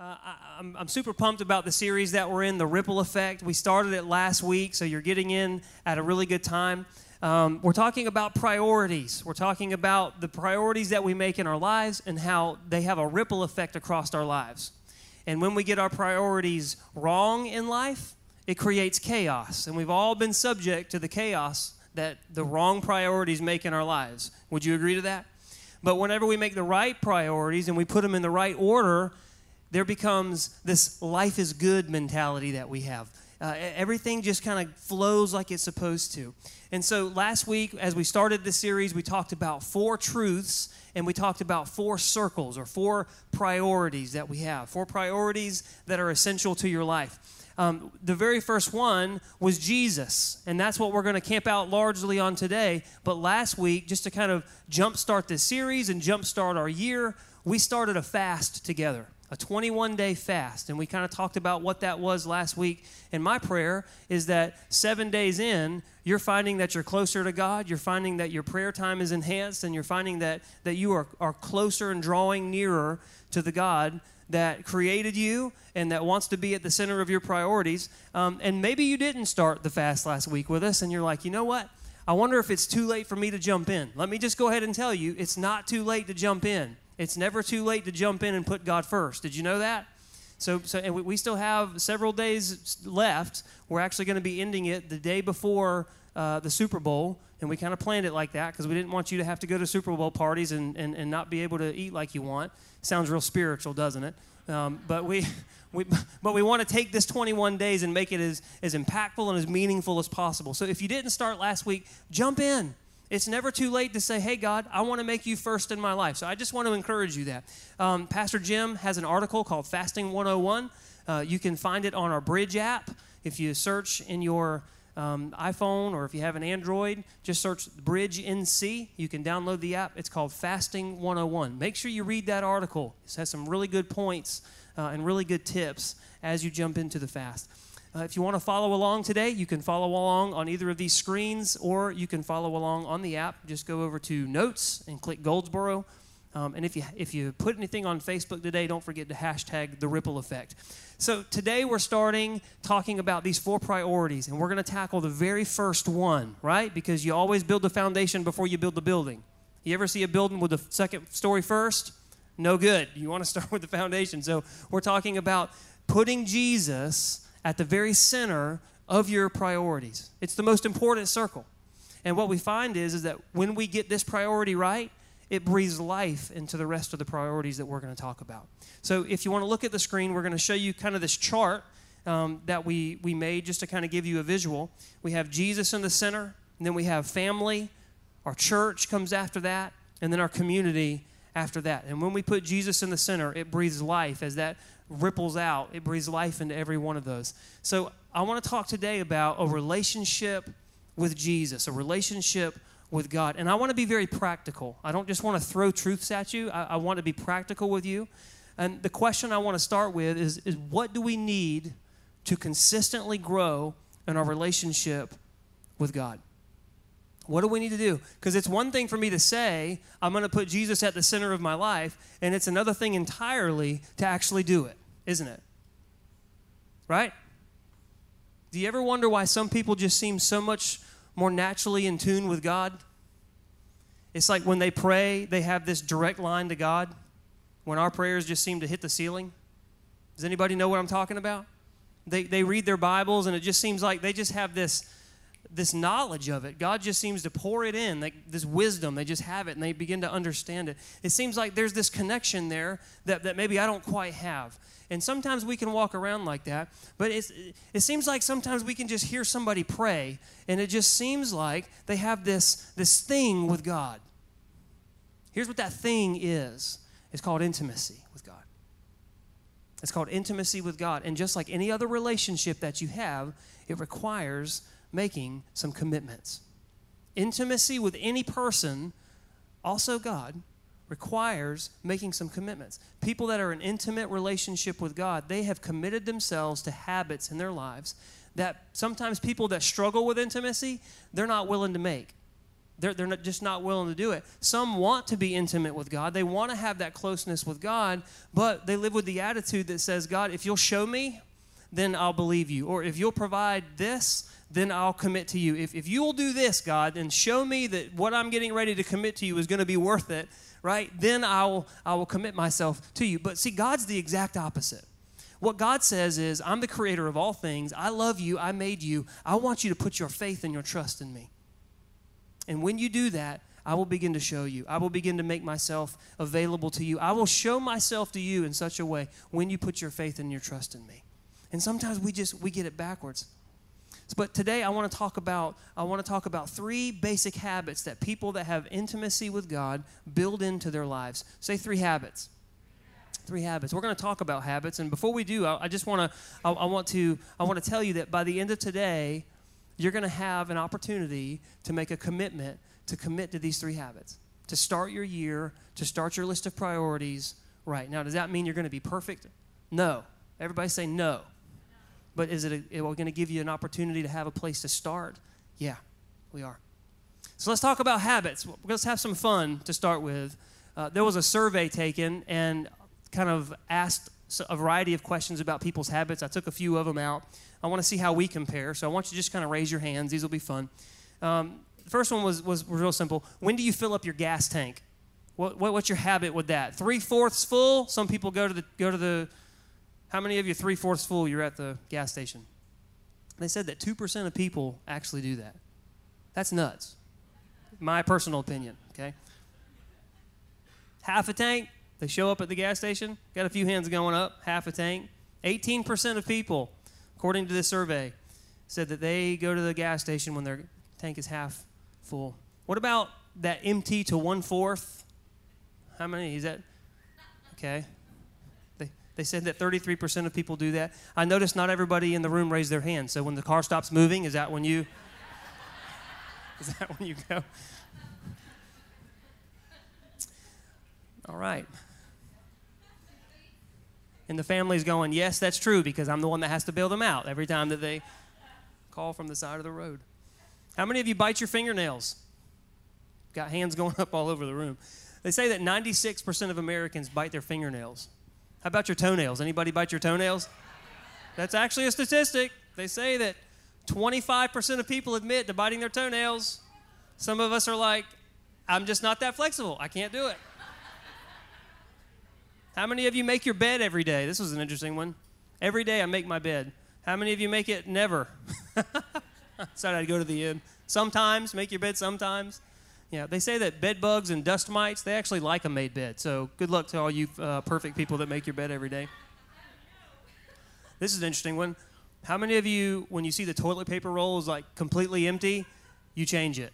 Uh, I, I'm, I'm super pumped about the series that we're in, The Ripple Effect. We started it last week, so you're getting in at a really good time. Um, we're talking about priorities. We're talking about the priorities that we make in our lives and how they have a ripple effect across our lives. And when we get our priorities wrong in life, it creates chaos. And we've all been subject to the chaos that the wrong priorities make in our lives. Would you agree to that? But whenever we make the right priorities and we put them in the right order, there becomes this life is good mentality that we have. Uh, everything just kind of flows like it's supposed to. And so last week, as we started this series, we talked about four truths and we talked about four circles or four priorities that we have, four priorities that are essential to your life. Um, the very first one was Jesus, and that's what we're going to camp out largely on today. But last week, just to kind of jumpstart this series and jumpstart our year, we started a fast together a 21 day fast. And we kind of talked about what that was last week. And my prayer is that seven days in, you're finding that you're closer to God, you're finding that your prayer time is enhanced, and you're finding that, that you are, are closer and drawing nearer to the God that created you and that wants to be at the center of your priorities. Um, and maybe you didn't start the fast last week with us, and you're like, you know what? I wonder if it's too late for me to jump in. Let me just go ahead and tell you, it's not too late to jump in. It's never too late to jump in and put God first. Did you know that? So, so and we still have several days left. We're actually going to be ending it the day before uh, the Super Bowl, and we kind of planned it like that because we didn't want you to have to go to Super Bowl parties and, and, and not be able to eat like you want. Sounds real spiritual, doesn't it? Um, but we, we, but we want to take this 21 days and make it as, as impactful and as meaningful as possible. So if you didn't start last week, jump in. It's never too late to say, hey, God, I want to make you first in my life. So I just want to encourage you that. Um, Pastor Jim has an article called Fasting 101. Uh, you can find it on our Bridge app. If you search in your um, iPhone or if you have an Android, just search Bridge NC. You can download the app. It's called Fasting 101. Make sure you read that article. It has some really good points uh, and really good tips as you jump into the fast. Uh, if you want to follow along today, you can follow along on either of these screens or you can follow along on the app. Just go over to Notes and click Goldsboro. Um, and if you, if you put anything on Facebook today, don't forget to hashtag the ripple effect. So today we're starting talking about these four priorities, and we're going to tackle the very first one, right? Because you always build the foundation before you build the building. You ever see a building with the second story first? No good. You want to start with the foundation. So we're talking about putting Jesus at the very center of your priorities. It's the most important circle. And what we find is, is that when we get this priority right, it breathes life into the rest of the priorities that we're going to talk about. So if you want to look at the screen, we're going to show you kind of this chart um, that we, we made just to kind of give you a visual. We have Jesus in the center, and then we have family, our church comes after that, and then our community after that. And when we put Jesus in the center, it breathes life as that ripples out, it breathes life into every one of those. So I want to talk today about a relationship with Jesus, a relationship with God. And I want to be very practical. I don't just want to throw truths at you, I, I want to be practical with you. And the question I want to start with is, is what do we need to consistently grow in our relationship with God? What do we need to do? Because it's one thing for me to say, I'm going to put Jesus at the center of my life, and it's another thing entirely to actually do it, isn't it? Right? Do you ever wonder why some people just seem so much more naturally in tune with God? It's like when they pray, they have this direct line to God, when our prayers just seem to hit the ceiling. Does anybody know what I'm talking about? They, they read their Bibles, and it just seems like they just have this this knowledge of it. God just seems to pour it in, like this wisdom. They just have it and they begin to understand it. It seems like there's this connection there that, that maybe I don't quite have. And sometimes we can walk around like that, but it's, it seems like sometimes we can just hear somebody pray, and it just seems like they have this, this thing with God. Here's what that thing is it's called intimacy with God. It's called intimacy with God. And just like any other relationship that you have, it requires making some commitments. Intimacy with any person, also God, requires making some commitments. People that are in intimate relationship with God, they have committed themselves to habits in their lives that sometimes people that struggle with intimacy, they're not willing to make. they're, they're not, just not willing to do it. Some want to be intimate with God. They want to have that closeness with God, but they live with the attitude that says, God, if you'll show me, then I'll believe you. Or if you'll provide this, then I'll commit to you. If, if you will do this, God, and show me that what I'm getting ready to commit to you is going to be worth it, right? Then I will, I will commit myself to you. But see, God's the exact opposite. What God says is, I'm the creator of all things. I love you. I made you. I want you to put your faith and your trust in me. And when you do that, I will begin to show you. I will begin to make myself available to you. I will show myself to you in such a way when you put your faith and your trust in me. And sometimes we just we get it backwards. But today I want to talk about I want to talk about three basic habits that people that have intimacy with God build into their lives. Say three habits. Three habits. We're going to talk about habits, and before we do, I, I just want to I, I want to I want to tell you that by the end of today, you're going to have an opportunity to make a commitment to commit to these three habits. To start your year, to start your list of priorities right. Now, does that mean you're going to be perfect? No. Everybody say no. But is it, a, going to give you an opportunity to have a place to start? Yeah, we are. So let's talk about habits. Let's have some fun to start with. Uh, there was a survey taken and kind of asked a variety of questions about people's habits. I took a few of them out. I want to see how we compare. So I want you to just kind of raise your hands. These will be fun. Um, the first one was, was, was real simple. When do you fill up your gas tank? What, what, what's your habit with that? Three fourths full. Some people go to the go to the how many of you three fourths full? You're at the gas station. They said that 2% of people actually do that. That's nuts. My personal opinion, okay? Half a tank, they show up at the gas station, got a few hands going up, half a tank. 18% of people, according to this survey, said that they go to the gas station when their tank is half full. What about that empty to one fourth? How many is that? Okay, they said that 33% of people do that. I noticed not everybody in the room raised their hand. So when the car stops moving, is that when you Is that when you go? All right. And the family's going, Yes, that's true, because I'm the one that has to bail them out every time that they call from the side of the road. How many of you bite your fingernails? Got hands going up all over the room. They say that 96% of Americans bite their fingernails. How about your toenails? Anybody bite your toenails? That's actually a statistic. They say that 25% of people admit to biting their toenails. Some of us are like, I'm just not that flexible. I can't do it. How many of you make your bed every day? This was an interesting one. Every day I make my bed. How many of you make it never? Sorry, I'd go to the end. Sometimes, make your bed sometimes. Yeah, they say that bed bugs and dust mites, they actually like a made bed. So good luck to all you uh, perfect people that make your bed every day. This is an interesting one. How many of you, when you see the toilet paper roll is like completely empty, you change it?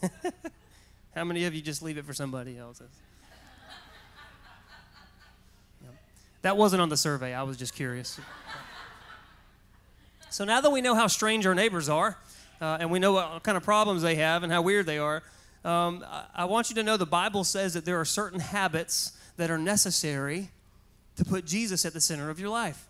How many of you just leave it for somebody else? Yep. That wasn't on the survey. I was just curious. So now that we know how strange our neighbors are, uh, and we know what kind of problems they have and how weird they are. Um, I, want you to know the Bible says that there are certain habits that are necessary to put Jesus at the center of your life.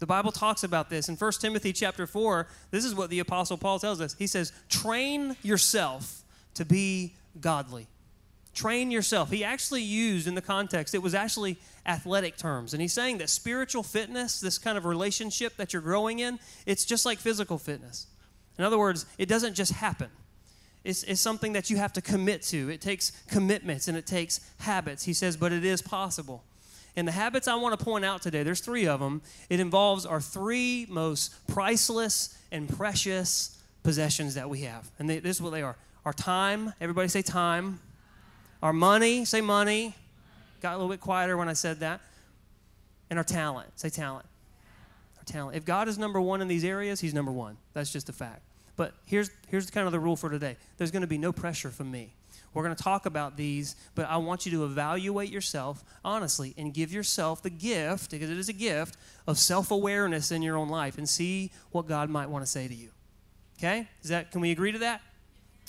The Bible talks about this in 1 Timothy chapter 4. This is what the apostle Paul tells us. He says, "Train yourself to be godly." Train yourself. He actually used in the context, it was actually athletic terms. And he's saying that spiritual fitness, this kind of relationship that you're growing in, it's just like physical fitness. In other words, it doesn't just happen. It's, it's something that you have to commit to. It takes commitments and it takes habits. He says, but it is possible. And the habits I want to point out today, there's three of them. It involves our three most priceless and precious possessions that we have. And they, this is what they are our time, everybody say time. Our money, say money. Got a little bit quieter when I said that. And our talent, say talent talent. If God is number one in these areas, He's number one. That's just a fact. But here's, here's kind of the rule for today there's going to be no pressure from me. We're going to talk about these, but I want you to evaluate yourself honestly and give yourself the gift, because it is a gift, of self awareness in your own life and see what God might want to say to you. Okay? Is that, can we agree to that?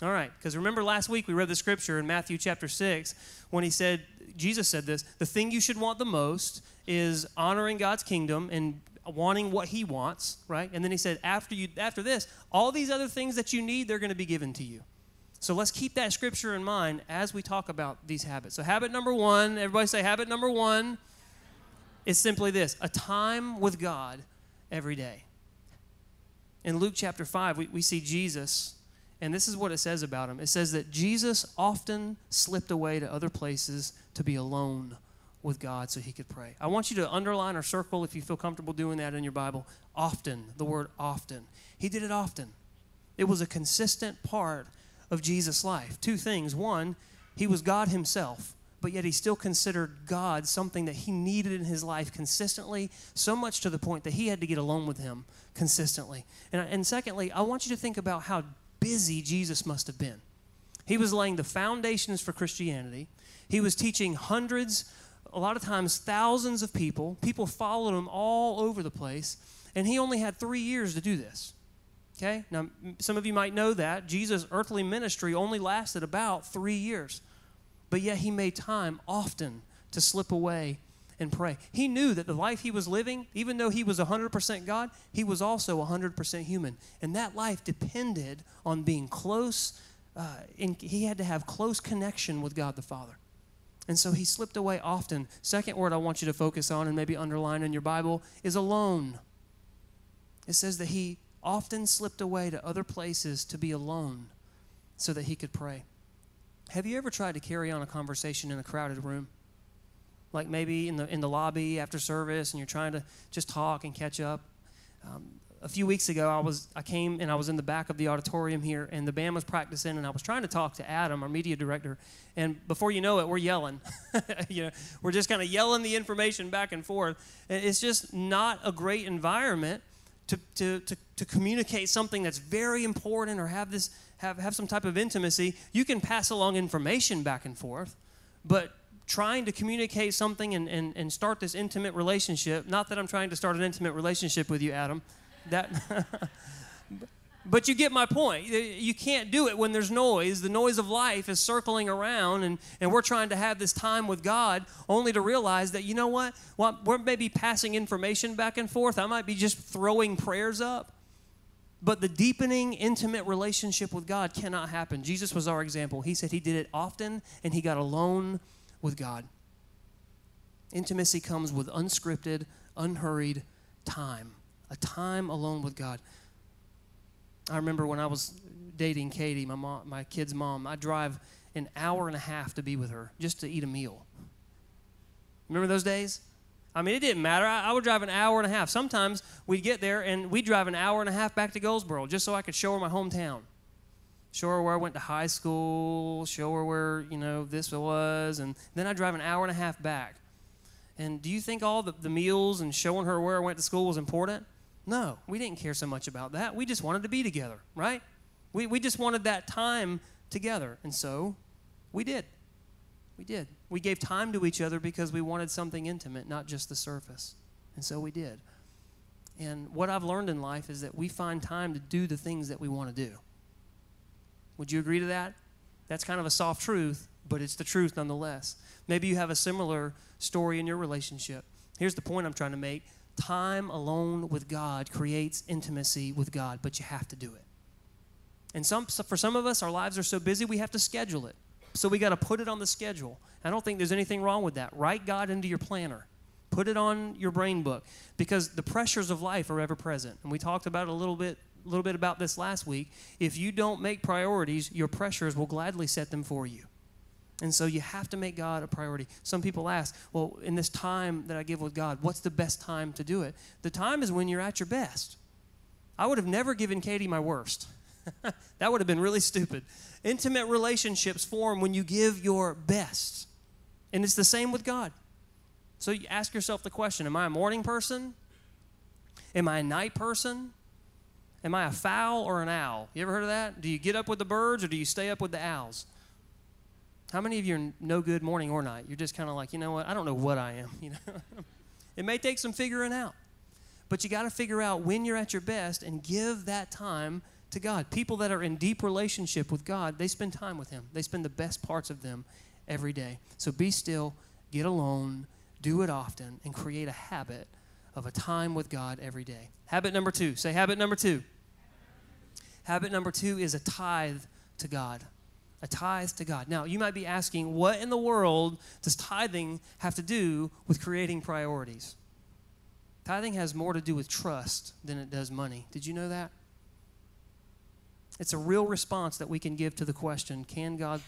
All right, because remember last week we read the scripture in Matthew chapter 6 when he said, Jesus said this the thing you should want the most is honoring God's kingdom and wanting what he wants, right? And then he said, after you after this, all these other things that you need, they're going to be given to you. So let's keep that scripture in mind as we talk about these habits. So habit number 1, everybody say habit number 1 is simply this, a time with God every day. In Luke chapter 5, we, we see Jesus, and this is what it says about him. It says that Jesus often slipped away to other places to be alone with God so he could pray. I want you to underline or circle if you feel comfortable doing that in your Bible. Often, the word often. He did it often. It was a consistent part of Jesus' life. Two things. One, he was God himself, but yet he still considered God something that he needed in his life consistently, so much to the point that he had to get alone with him consistently. And, and secondly, I want you to think about how busy Jesus must have been. He was laying the foundations for Christianity. He was teaching hundreds a lot of times thousands of people. People followed him all over the place, and he only had three years to do this. Okay? Now, some of you might know that. Jesus' earthly ministry only lasted about three years, but yet he made time often to slip away and pray. He knew that the life he was living, even though he was 100% God, he was also 100% human. And that life depended on being close, uh, in, he had to have close connection with God the Father. And so he slipped away often. Second word I want you to focus on and maybe underline in your Bible is alone. It says that he often slipped away to other places to be alone so that he could pray. Have you ever tried to carry on a conversation in a crowded room? Like maybe in the, in the lobby after service and you're trying to just talk and catch up. Um, a few weeks ago, I was I came and I was in the back of the auditorium here, and the band was practicing, and I was trying to talk to Adam, our media director, and before you know it, we're yelling. you know, we're just kind of yelling the information back and forth. It's just not a great environment to, to, to, to communicate something that's very important or have this have, have some type of intimacy. You can pass along information back and forth, but trying to communicate something and, and, and start this intimate relationship, not that I'm trying to start an intimate relationship with you, Adam that but you get my point. You can't do it when there's noise. The noise of life is circling around and, and we're trying to have this time with god only to realize that you know what? Well, we're maybe passing information back and forth i might be just throwing prayers up. But the deepening intimate relationship with god cannot happen. Jesus was our example. He said he did it often and he got alone with god. Intimacy comes with unscripted unhurried time a time alone with God. I remember when I was dating Katie, my mom, my kid's mom, I drive an hour and a half to be with her just to eat a meal. Remember those days? I mean, it didn't matter. I, I, would drive an hour and a half. Sometimes we'd get there and we'd drive an hour and a half back to Goldsboro just so I could show her my hometown. Show her where I went to high school, show her where, you know, this was, and then I'd drive an hour and a half back. And do you think all the, the meals and showing her where I went to school was important? No, we didn't care so much about that. We just wanted to be together, right? We, we just wanted that time together. And so we did. We did. We gave time to each other because we wanted something intimate, not just the surface. And so we did. And what I've learned in life is that we find time to do the things that we want to do. Would you agree to that? That's kind of a soft truth, but it's the truth nonetheless. Maybe you have a similar story in your relationship. Here's the point I'm trying to make time alone with God creates intimacy with God, but you have to do it. And some, for some of us, our lives are so busy we have to schedule it. So we got to put it on the schedule. I don't think there's anything wrong with that. Write God into your planner. Put it on your brain book because the pressures of life are ever present. And we talked about a little bit a little bit about this last week. If you don't make priorities, your pressures will gladly set them for you. And so you have to make God a priority. Some people ask, well, in this time that I give with God, what's the best time to do it? The time is when you're at your best. I would have never given Katie my worst. that would have been really stupid. Intimate relationships form when you give your best. And it's the same with God. So you ask yourself the question Am I a morning person? Am I a night person? Am I a fowl or an owl? You ever heard of that? Do you get up with the birds or do you stay up with the owls? How many of you are no good morning or night? You're just kind of like, you know what? I don't know what I am. You know, it may take some figuring out, but you got to figure out when you're at your best and give that time to God. People that are in deep relationship with God, they spend time with Him. They spend the best parts of them every day. So be still, get alone, do it often, and create a habit of a time with God every day. Habit number two. Say habit number two. Habit number two is a tithe to God. A tithe to God. Now, you might be asking, what in the world does tithing have to do with creating priorities? Tithing has more to do with trust than it does money. Did you know that? It's a real response that we can give to the question can God,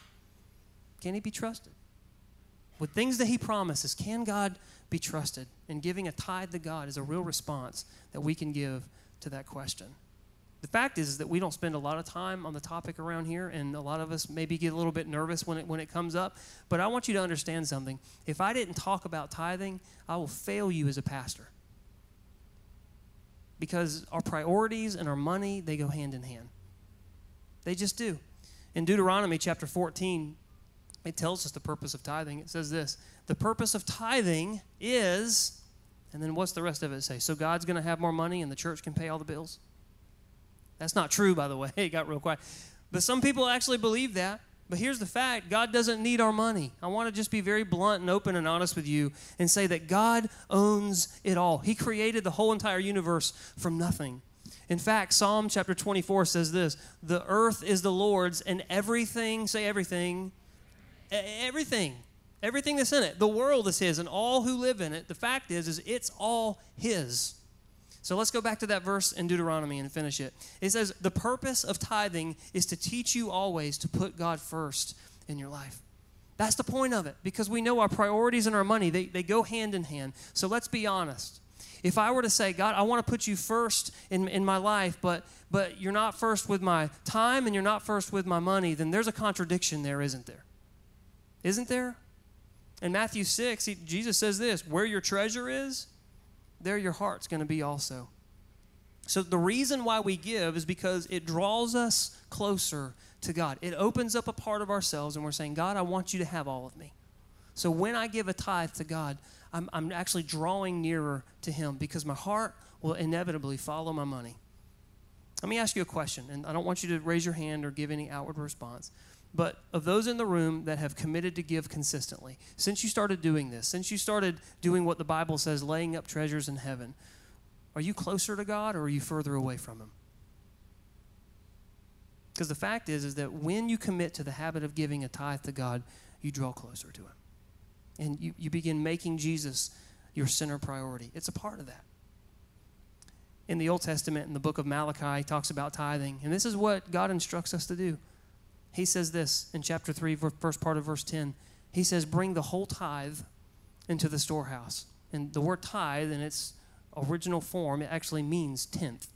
can He be trusted? With things that He promises, can God be trusted? And giving a tithe to God is a real response that we can give to that question. The fact is, is that we don't spend a lot of time on the topic around here, and a lot of us maybe get a little bit nervous when it, when it comes up. But I want you to understand something. If I didn't talk about tithing, I will fail you as a pastor. Because our priorities and our money, they go hand in hand. They just do. In Deuteronomy chapter 14, it tells us the purpose of tithing. It says this The purpose of tithing is, and then what's the rest of it say? So God's going to have more money and the church can pay all the bills? That's not true, by the way. It got real quiet. But some people actually believe that. But here's the fact God doesn't need our money. I want to just be very blunt and open and honest with you and say that God owns it all. He created the whole entire universe from nothing. In fact, Psalm chapter 24 says this The earth is the Lord's, and everything, say everything, everything, everything that's in it, the world is His, and all who live in it. The fact is, is it's all His. So let's go back to that verse in Deuteronomy and finish it. It says, The purpose of tithing is to teach you always to put God first in your life. That's the point of it because we know our priorities and our money, they, they go hand in hand. So let's be honest. If I were to say, God, I want to put you first in, in my life, but, but you're not first with my time and you're not first with my money, then there's a contradiction there, isn't there? Isn't there? In Matthew 6, he, Jesus says this where your treasure is, there your heart's going to be also. So the reason why we give is because it draws us closer to God. It opens up a part of ourselves, and we're saying, God, I want you to have all of me. So when I give a tithe to God, I'm, I'm actually drawing nearer to Him because my heart will inevitably follow my money. Let me ask you a question, and I don't want you to raise your hand or give any outward response. But of those in the room that have committed to give consistently, since you started doing this, since you started doing what the Bible says, laying up treasures in heaven, are you closer to God or are you further away from Him? Because the fact is, is that when you commit to the habit of giving a tithe to God, you draw closer to Him and you, you begin making Jesus your center priority. It's a part of that. In the Old Testament, in the book of Malachi, he talks about tithing, and this is what God instructs us to do. He says this in chapter 3, first part of verse 10. He says, Bring the whole tithe into the storehouse. And the word tithe, in its original form, it actually means tenth.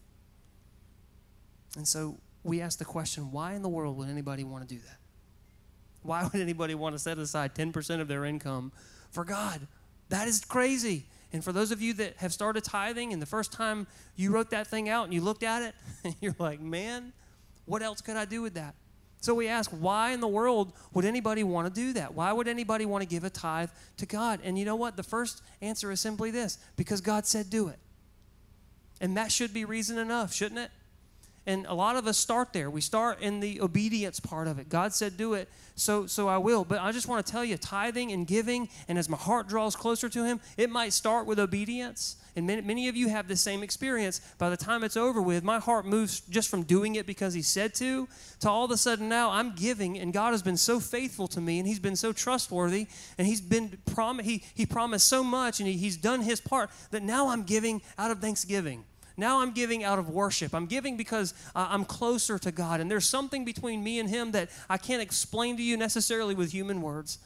And so we ask the question why in the world would anybody want to do that? Why would anybody want to set aside 10% of their income for God? That is crazy. And for those of you that have started tithing and the first time you wrote that thing out and you looked at it, you're like, man, what else could I do with that? So we ask, why in the world would anybody want to do that? Why would anybody want to give a tithe to God? And you know what? The first answer is simply this because God said do it. And that should be reason enough, shouldn't it? And a lot of us start there. We start in the obedience part of it. God said, do it, so, so I will. But I just want to tell you, tithing and giving, and as my heart draws closer to Him, it might start with obedience. And many, many of you have the same experience. By the time it's over with, my heart moves just from doing it because He said to, to all of a sudden now I'm giving, and God has been so faithful to me, and He's been so trustworthy, and He's been prom- he, he promised so much, and he, He's done His part that now I'm giving out of thanksgiving. Now I'm giving out of worship. I'm giving because uh, I'm closer to God. And there's something between me and Him that I can't explain to you necessarily with human words.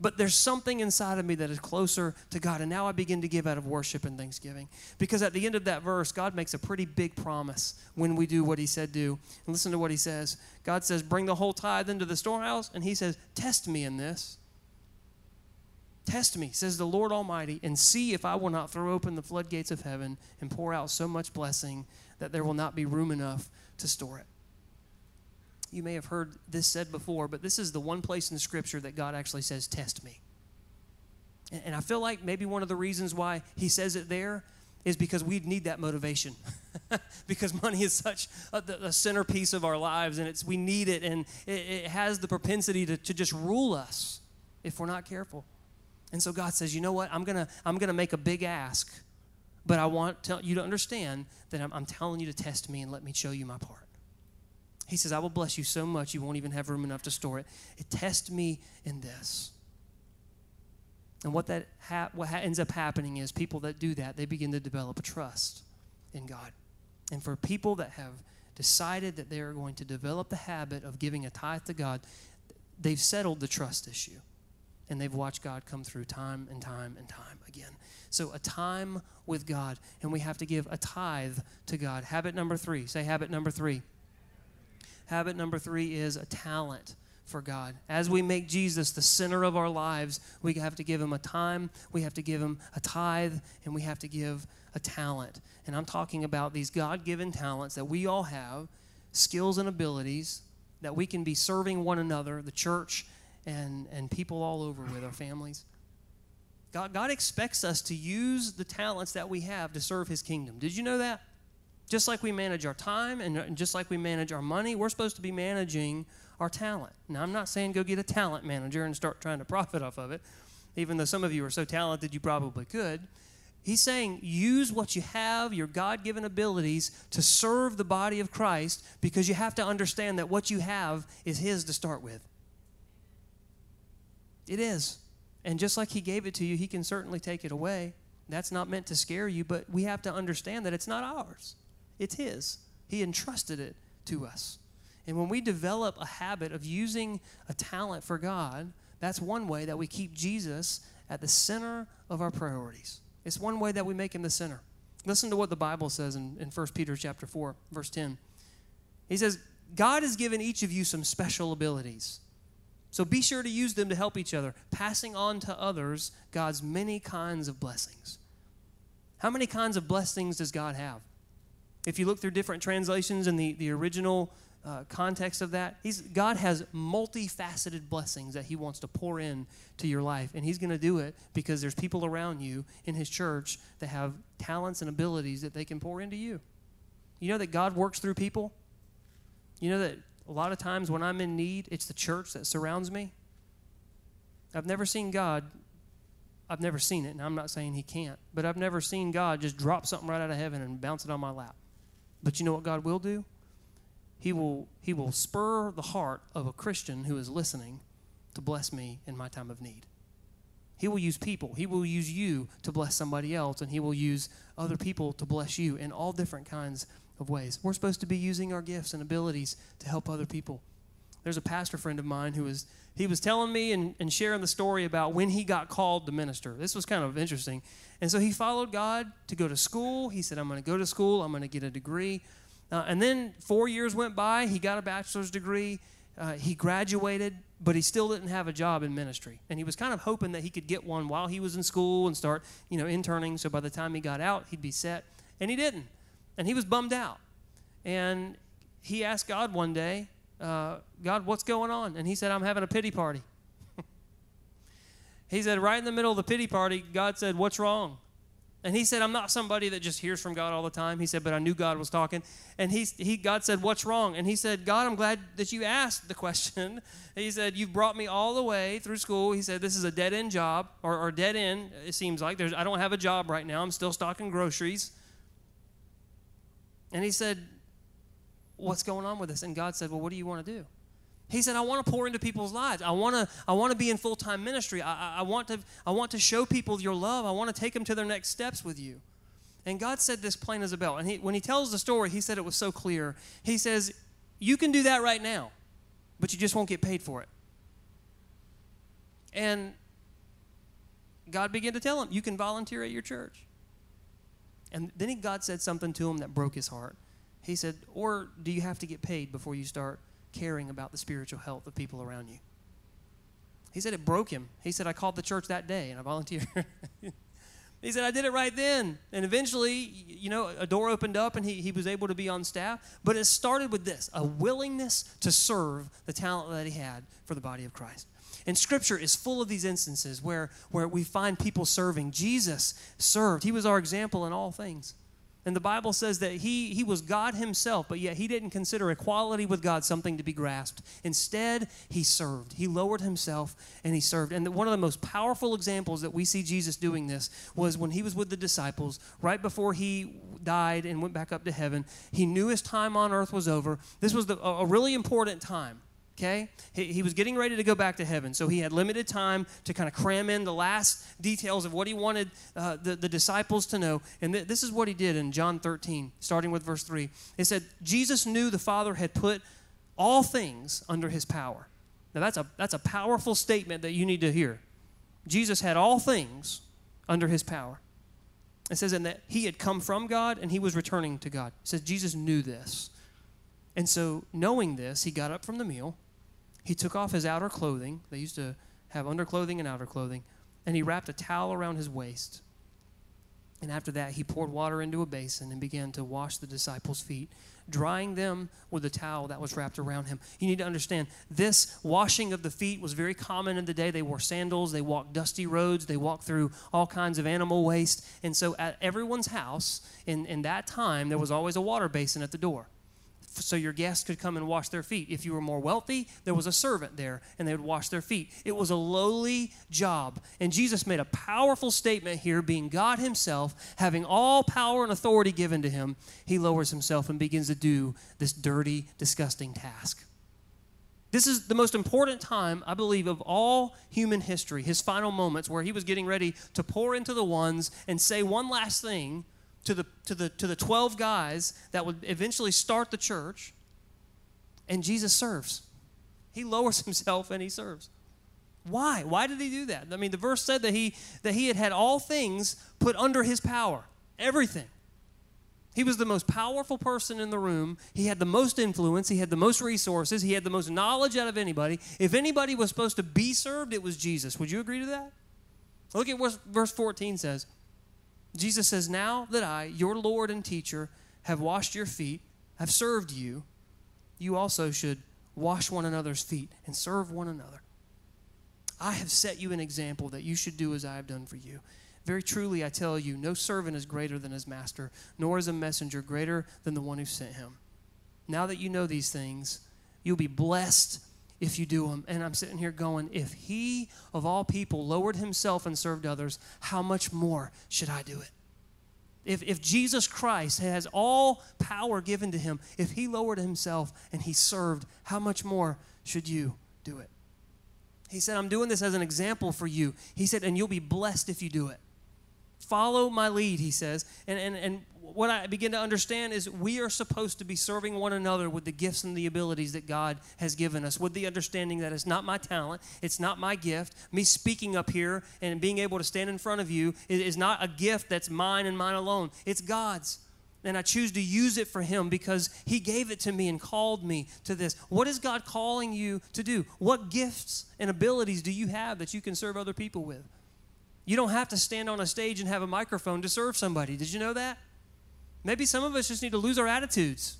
But there's something inside of me that is closer to God. And now I begin to give out of worship and thanksgiving. Because at the end of that verse, God makes a pretty big promise when we do what He said do. And listen to what He says God says, Bring the whole tithe into the storehouse. And He says, Test me in this. Test me, says the Lord Almighty, and see if I will not throw open the floodgates of heaven and pour out so much blessing that there will not be room enough to store it. You may have heard this said before, but this is the one place in scripture that God actually says, Test me. And I feel like maybe one of the reasons why he says it there is because we need that motivation. because money is such a, a, centerpiece of our lives and it's, we need it and it, it has the propensity to, to just rule us. if we're not careful. And so God says, you know what? I'm to I'm to make a big ask, but I want to, you to understand that I'm, I'm telling you to test me and let me show you my part. He says, I will bless you so much you won't even have room enough to store it. It test me in this. And what that ha- what ha- ends up happening is people that do that, they begin to develop a trust in God. And for people that have decided that they are going to develop the habit of giving a tithe to God, they've settled the trust issue. And they've watched God come through time and time and time again. So, a time with God, and we have to give a tithe to God. Habit number three. Say habit number three. Habit number three is a talent for God. As we make Jesus the center of our lives, we have to give him a time, we have to give him a tithe, and we have to give a talent. And I'm talking about these God given talents that we all have, skills and abilities that we can be serving one another, the church, and, and people all over with our families. God, God expects us to use the talents that we have to serve his kingdom. Did you know that? Just like we manage our time and just like we manage our money, we're supposed to be managing our talent. Now, I'm not saying go get a talent manager and start trying to profit off of it, even though some of you are so talented you probably could. He's saying use what you have, your God given abilities, to serve the body of Christ because you have to understand that what you have is His to start with. It is. And just like He gave it to you, He can certainly take it away. That's not meant to scare you, but we have to understand that it's not ours, it's His. He entrusted it to us. And when we develop a habit of using a talent for God, that's one way that we keep Jesus at the center of our priorities. It's one way that we make him the center. Listen to what the Bible says in, in 1 Peter chapter 4, verse 10. He says, God has given each of you some special abilities. So be sure to use them to help each other, passing on to others God's many kinds of blessings. How many kinds of blessings does God have? If you look through different translations and the, the original uh, context of that, he's, God has multifaceted blessings that He wants to pour in to your life. And He's going to do it because there's people around you in His church that have talents and abilities that they can pour into you. You know that God works through people? You know that a lot of times when I'm in need, it's the church that surrounds me? I've never seen God, I've never seen it, and I'm not saying He can't, but I've never seen God just drop something right out of heaven and bounce it on my lap. But you know what God will do? he will, he will spur the heart of a Christian who is listening to bless me in my time of need. He will use people. He will use you to bless somebody else, and He will use other people to bless you in all different kinds of ways. We're supposed to be using our gifts and abilities to help other people. There's a pastor friend of mine who was he was telling me and, and sharing the story about when he got called to minister. This was kind of interesting. And so he followed God to go to school. He said, I'm going to go to school, I'm going to get a degree. Uh, and then four years went by. He got a bachelor's degree. Uh, he graduated, but he still didn't have a job in ministry. And he was kind of hoping that he could get one while he was in school and start, you know, interning. So by the time he got out, he'd be set. And he didn't. And he was bummed out. And he asked God one day, uh, God, what's going on? And he said, I'm having a pity party. he said, right in the middle of the pity party, God said, What's wrong? And he said, I'm not somebody that just hears from God all the time. He said, but I knew God was talking. And he, he, God said, What's wrong? And he said, God, I'm glad that you asked the question. He said, You've brought me all the way through school. He said, This is a dead end job, or, or dead end, it seems like. There's, I don't have a job right now. I'm still stocking groceries. And he said, What's going on with this? And God said, Well, what do you want to do? He said, I want to pour into people's lives. I want to, I want to be in full time ministry. I, I, want to, I want to show people your love. I want to take them to their next steps with you. And God said this plain as a bell. And he, when he tells the story, he said it was so clear. He says, You can do that right now, but you just won't get paid for it. And God began to tell him, You can volunteer at your church. And then he, God said something to him that broke his heart. He said, Or do you have to get paid before you start caring about the spiritual health of people around you. He said it broke him. He said, I called the church that day and I volunteered. he said, I did it right then. And eventually, you know, a door opened up and he, he was able to be on staff. But it started with this a willingness to serve the talent that he had for the body of Christ. And scripture is full of these instances where, where we find people serving. Jesus served, he was our example in all things. And the Bible says that he, he was God himself, but yet he didn't consider equality with God something to be grasped. Instead, he served. He lowered himself and he served. And one of the most powerful examples that we see Jesus doing this was when he was with the disciples, right before he died and went back up to heaven. He knew his time on earth was over. This was the, a really important time okay? He, he, was getting ready to go back to heaven, so he had limited time to kind of cram in the last details of what he wanted uh, the, the disciples to know. And th- this is what he did in John 13, starting with verse 3. It said, Jesus knew the Father had put all things under his power. Now, that's a, that's a powerful statement that you need to hear. Jesus had all things under his power. It says in that he had come from God and he was returning to God. It says Jesus knew this. And so, knowing this, he got up from the meal he took off his outer clothing. They used to have underclothing and outer clothing. And he wrapped a towel around his waist. And after that, he poured water into a basin and began to wash the disciples' feet, drying them with the towel that was wrapped around him. You need to understand this washing of the feet was very common in the day. They wore sandals, they walked dusty roads, they walked through all kinds of animal waste. And so at everyone's house in, in that time, there was always a water basin at the door so your guests could come and wash their feet. If you were more wealthy, there was a servant there and they would wash their feet. It was a lowly job. And Jesus made a powerful statement here, being God Himself, having all power and authority given to Him. He lowers Himself and begins to do this dirty, disgusting task. This is the most important time, I believe, of all human history, his final moments where he was getting ready to pour into the ones and say one last thing to the, to the, to the 12 guys that would eventually start the church, and Jesus serves. He lowers himself and he serves. Why? Why did he do that? I mean, the verse said that he, that he had had all things put under his power, everything. He was the most powerful person in the room. He had the most influence. He had the most resources. He had the most knowledge out of anybody. If anybody was supposed to be served, it was Jesus. Would you agree to that? Look at what verse 14 says. Jesus says, Now that I, your Lord and teacher, have washed your feet, have served you, you also should wash one another's feet and serve one another. I have set you an example that you should do as I have done for you. Very truly, I tell you, no servant is greater than his master, nor is a messenger greater than the one who sent him. Now that you know these things, you'll be blessed if you do them. And I'm sitting here going, if he of all people lowered himself and served others, how much more should I do it? If, if Jesus Christ has all power given to him, if he lowered himself and he served, how much more should you do it? He said, I'm doing this as an example for you. He said, and you'll be blessed if you do it. Follow my lead, he says. And, and, and what I begin to understand is we are supposed to be serving one another with the gifts and the abilities that God has given us, with the understanding that it's not my talent, it's not my gift. Me speaking up here and being able to stand in front of you is not a gift that's mine and mine alone, it's God's. And I choose to use it for Him because He gave it to me and called me to this. What is God calling you to do? What gifts and abilities do you have that you can serve other people with? You don't have to stand on a stage and have a microphone to serve somebody. Did you know that? Maybe some of us just need to lose our attitudes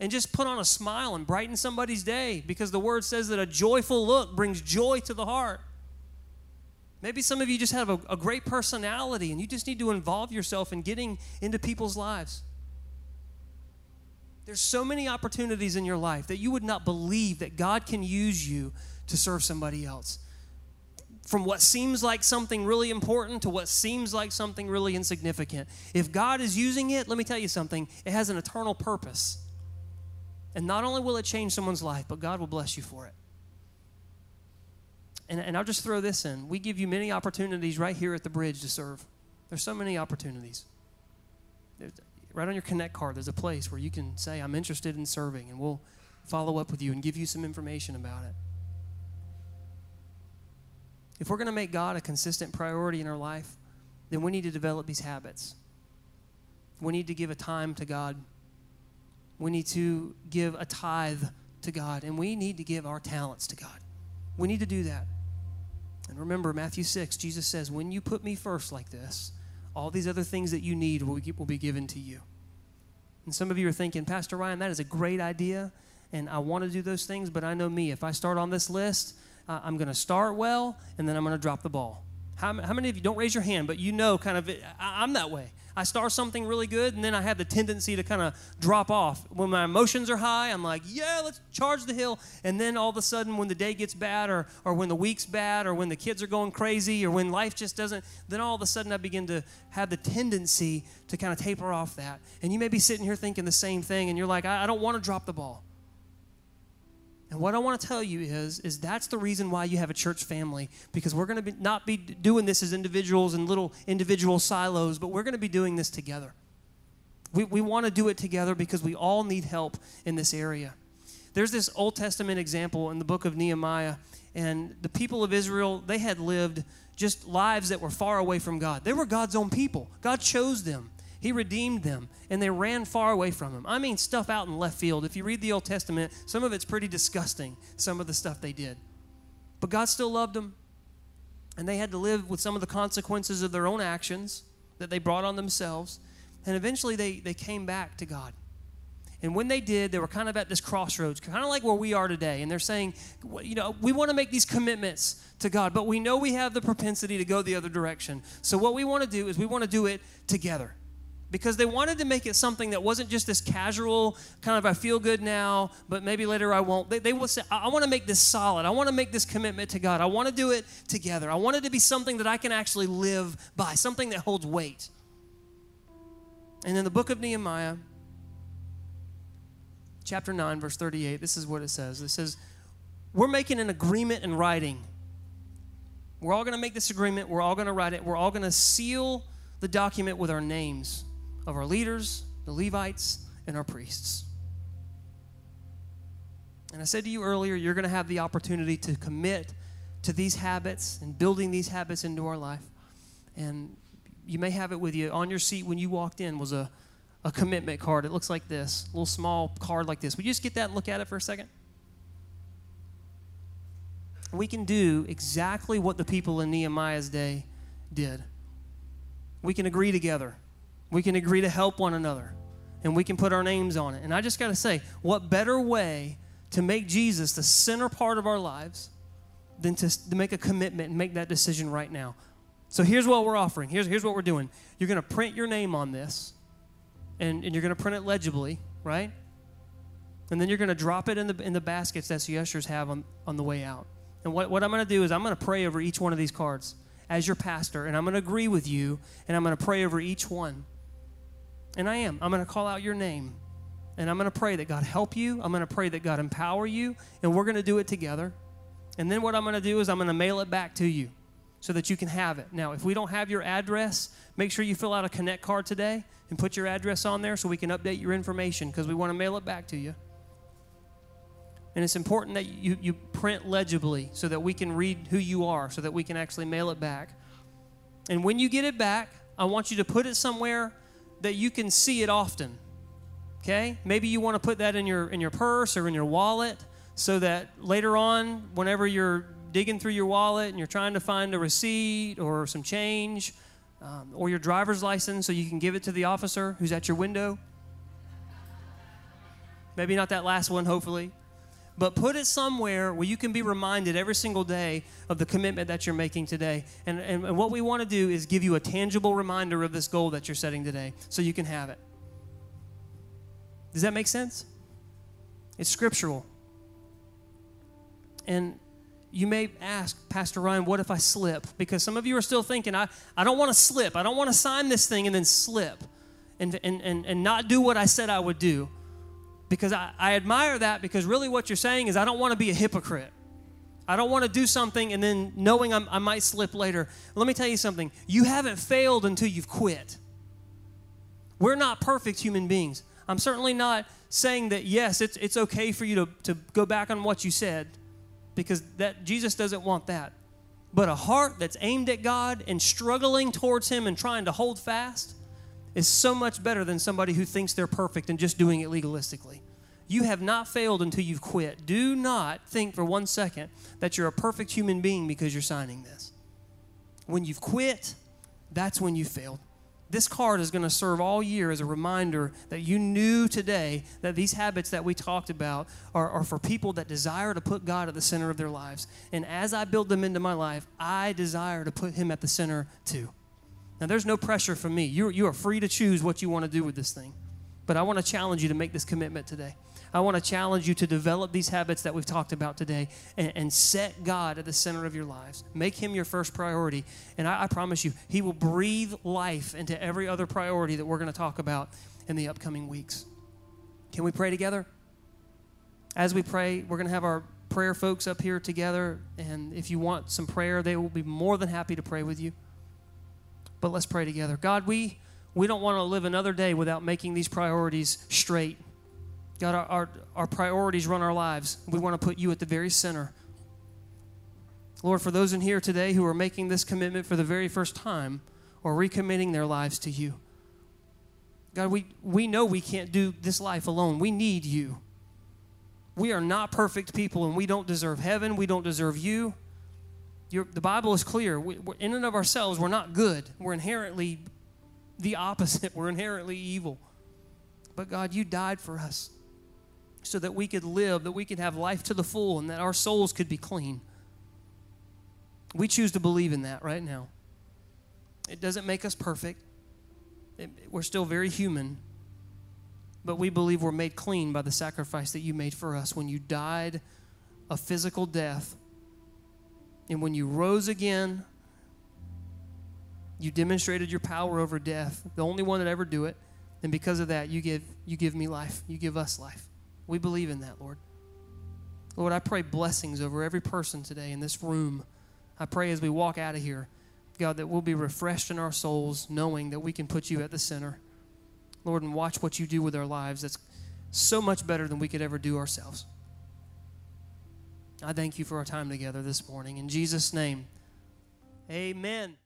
and just put on a smile and brighten somebody's day because the word says that a joyful look brings joy to the heart. Maybe some of you just have a, a, great personality and you just need to involve yourself in getting into people's lives. There's so many opportunities in your life that you would not believe that God can use you to serve somebody else from what seems like something really important to what seems like something really insignificant. If God is using it, let me tell you something, it has an eternal purpose. And not only will it change someone's life, but God will bless you for it. And, and I'll just throw this in. We give you many opportunities right here at the bridge to serve. There's so many opportunities. There's, right on your Connect card, there's a place where you can say, I'm interested in serving, and we'll follow up with you and give you some information about it. If we're going to make God a consistent priority in our life, then we need to develop these habits. We need to give a time to God. We need to give a tithe to God. And we need to give our talents to God. We need to do that. And remember, Matthew 6, Jesus says, When you put me first like this, all these other things that you need will be given to you. And some of you are thinking, Pastor Ryan, that is a great idea, and I want to do those things, but I know me. If I start on this list, uh, I'm going to start well, and then I'm going to drop the ball. How, how, many of you don't raise your hand, but you know kind of, I, I'm that way. I start something really good, and then I have the tendency to kind of drop off. When my emotions are high, I'm like, yeah, let's charge the hill. And then all of a sudden, when the day gets bad, or, or when the week's bad, or when the kids are going crazy, or when life just doesn't, then all of a sudden I begin to have the tendency to kind of taper off that. And you may be sitting here thinking the same thing, and you're like, I, I don't want to drop the ball. And what I want to tell you is, is that's the reason why you have a church family, because we're going to be, not be doing this as individuals and little individual silos, but we're going to be doing this together. We, we want to do it together because we all need help in this area. There's this Old Testament example in the book of Nehemiah, and the people of Israel, they had lived just lives that were far away from God. They were God's own people. God chose them. He redeemed them, and they ran far away from him. I mean, stuff out in left field. If you read the Old Testament, some of it's pretty disgusting, some of the stuff they did. But God still loved them, and they had to live with some of the consequences of their own actions that they brought on themselves. And eventually they, they came back to God. And when they did, they were kind of at this crossroads, kind of like where we are today. And they're saying, you know, we want to make these commitments to God, but we know we have the propensity to go the other direction. So what we want to do is we want to do it together because they wanted to make it something that wasn't just this casual kind of I feel good now, but maybe later I won't. They, they will say, I, I want to make this solid. I want to make this commitment to God. I want to do it together. I want it to be something that I can actually live by, something that holds weight. And in the book of Nehemiah, chapter 9, verse 38, this is what it says. It says, We're making an agreement in writing. We're all going to make this agreement. We're all going to write it. We're all going to seal the document with our names of our leaders, the Levites, and our priests. And I said to you earlier, you're going to have the opportunity to commit to these habits and building these habits into our life. And you may have it with you on your seat when you walked in was a, a commitment card. It looks like this, a little small card like this. Would you just get that and look at it for a second? We can do exactly what the people in Nehemiah's day did. We can agree together we can agree to help one another and we can put our names on it. And I just got to say, what better way to make Jesus the center part of our lives than to, to make a commitment and make that decision right now? So here's what we're offering. Here's, here's what we're doing. You're going to print your name on this, and, and you're going to print it legibly, right? And then you're going to drop it in the, in the baskets that the ushers have on, on the way out. And what, what I'm going to do is I'm going to pray over each one of these cards as your pastor, and I'm going to agree with you, and I'm going to pray over each one. And I am. I'm going to call out your name. And I'm going to pray that God help you. I'm going to pray that God empower you. And we're going to do it together. And then what I'm going to do is I'm going to mail it back to you so that you can have it. Now, if we don't have your address, make sure you fill out a Connect card today and put your address on there so we can update your information because we want to mail it back to you. And it's important that you, you print legibly so that we can read who you are, so that we can actually mail it back. And when you get it back, I want you to put it somewhere that you can see it often. Okay? Maybe you want to put that in your in your purse or in your wallet so that later on whenever you're digging through your wallet and you're trying to find a receipt or some change um, or your driver's license so you can give it to the officer who's at your window. Maybe not that last one, hopefully but put it somewhere where you can be reminded every single day of the commitment that you're making today. And, and, and what we want to do is give you a tangible reminder of this goal that you're setting today so you can have it. Does that make sense? It's scriptural. And you may ask, Pastor Ryan, what if I slip? Because some of you are still thinking, I, I don't want to slip. I don't want to sign this thing and then slip and, and, and, and not do what I said I would do because I, I admire that because really what you're saying is I don't want to be a hypocrite. I don't want to do something and then knowing I'm, i might slip later. Let me tell you something. You haven't failed until you've quit. We're not perfect human beings. I'm certainly not saying that, yes, it's, it's okay for you to, to go back on what you said because that Jesus doesn't want that. But a heart that's aimed at God and struggling towards Him and trying to hold fast, is so much better than somebody who thinks they're perfect and just doing it legalistically. You have not failed until you've quit. Do not think for one second that you're a perfect human being because you're signing this. When you've quit, that's when you failed. This card is going to serve all year as a reminder that you knew today that these habits that we talked about are, are, for people that desire to put God at the center of their lives. And as I build them into my life, I desire to put Him at the center too. Now, there's no pressure from me. You, you are free to choose what you want to do with this thing. But I want to challenge you to make this commitment today. I want to challenge you to develop these habits that we've talked about today and, and set God at the center of your lives. Make Him your first priority. And I, I promise you, He will breathe life into every other priority that we're going to talk about in the upcoming weeks. Can we pray together? As we pray, we're going to have our prayer folks up here together. And if you want some prayer, they will be more than happy to pray with you. But let's pray together. God, we, we don't want to live another day without making these priorities straight God, our, our, our priorities run our lives. We want to put you at the very center. Lord, for those in here today who are making this commitment for the very first time or recommitting their lives to you, God, we, we know we can't do this life alone. We need you. We are not perfect people and we don't deserve heaven. We don't deserve you. The Bible is clear. We, in and of ourselves, we're not good. We're inherently the opposite. We're inherently evil. But God, you died for us so that we could live, that we could have life to the full, and that our souls could be clean. We choose to believe in that right now. It doesn't make us perfect, it, we're still very human, but we believe we're made clean by the sacrifice that you made for us when you died a physical death. And when you rose again, you demonstrated your power over death, the only one that ever do it. And because of that, you give, you give me life. You give us life. We believe in that, Lord. Lord, I pray blessings over every person today in this room. I pray as we walk out of here, God, that we'll be refreshed in our souls, knowing that we can put you at the center. Lord, and watch what you do with our lives. That's so much better than we could ever do ourselves. I thank you for our time together this morning. In Jesus' name, amen.